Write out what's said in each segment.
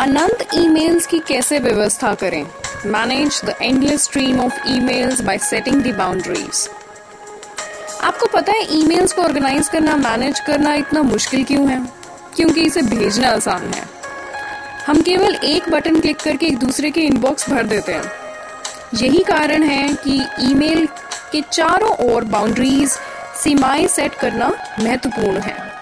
अनंत emails की कैसे व्यवस्था करें? Manage the endless stream of emails by setting the boundaries आपको पता है ईमेल्स को ऑर्गेनाइज करना मैनेज करना इतना मुश्किल क्यों है? क्योंकि इसे भेजना आसान है। हम केवल एक बटन क्लिक करके एक दूसरे के इनबॉक्स भर देते हैं। यही कारण है कि ईमेल के चारों ओर बाउंड्रीज सीमाएँ सेट करना महत्वपूर्ण है।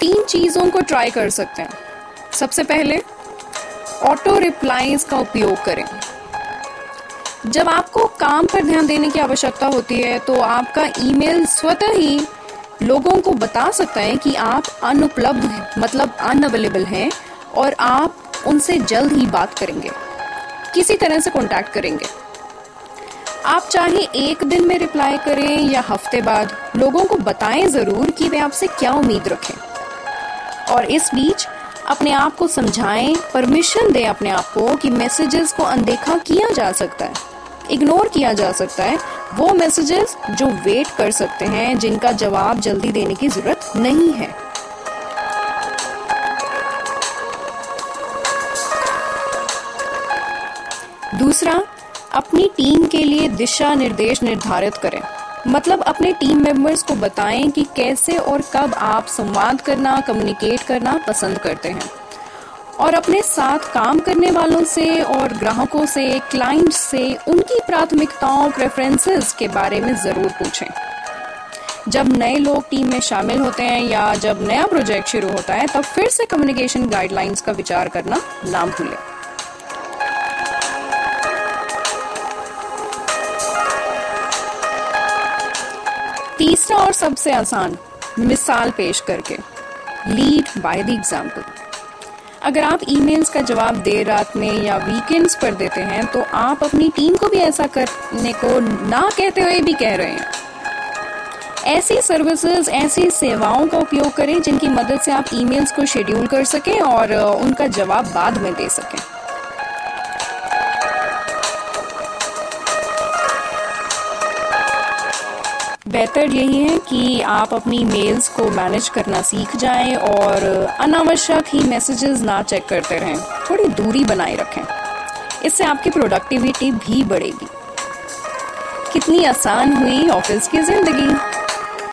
तीन चीज़ों को ट्राई कर सकते हैं। सबसे पहले ऑटो रिप्लाईज का उपयोग करें। जब आपको काम पर ध्यान देने की आवश्यकता होती है तो आपका ईमेल स्वतः ही लोगों को बता सकता है कि आप अनुपलब्ध हैं मतलब अनअवेलेबल हैं, और आप उनसे जल्द ही बात करेंगे। किसी तरह से कांटेक्ट करेंगे। आप चाहे एक दिन में रिप्लाई करें या हफ़्ते बाद, लोगों को बताएँ ज़रूर कि वे आपसे क्या उम्मीद रखें। और इस बीच अपने आप को समझाएँ परमिशन दें अपने आप को कि मैसेजेस को अनदेखा किया जा सकता है इग्नोर किया जा सकता है। वो मैसेजेस जो वेट कर सकते हैं, जिनका जवाब जल्दी देने की ज़रूरत नहीं है। दूसरा, अपनी टीम के लिए दिशा निर्देश निर्धारित करें। मतलब अपने टीम मेंबर्स को बताएँ कि कैसे और कब आप संवाद करना कम्युनिकेट करना पसंद करते हैं। और अपने साथ काम करने वालों से और ग्राहकों से क्लाइंट से, उनकी प्राथमिकताओं प्रेफरेंसेस के बारे में ज़रूर पूछें। जब नए लोग टीम में शामिल होते हैं या जब नया प्रोजेक्ट शुरू होता है, तब फिर से कम्युनिकेशन गाइडलाइंस का विचार करना ना भूलें। तीसरा और सबसे आसान, मिसाल पेश करके लीड बाय द एग्ज़ाम्पल अगर आप ईमेल्स का जवाब देर रात में या वीकेंड्स पर देते हैं तो आप अपनी टीम को भी ऐसा करने को ना कहते हुए भी कह रहे हैं। ऐसी सर्विसेज़ ऐसी सेवाओं का उपयोग करें जिनकी मदद से आप ईमेल्स को शेड्यूल कर सकें और, उनका जवाब बाद में दे सकें। बेहतर यही है कि आप अपनी मेल्स को मैनेज करना सीख जाएँ और अनावश्यक ही मैसेजेस ना चेक करते रहें। थोड़ी दूरी बनाए रखें। इससे आपकी प्रोडक्टिविटी भी बढ़ेगी। कितनी आसान हुई ऑफ़िस की ज़िंदगी?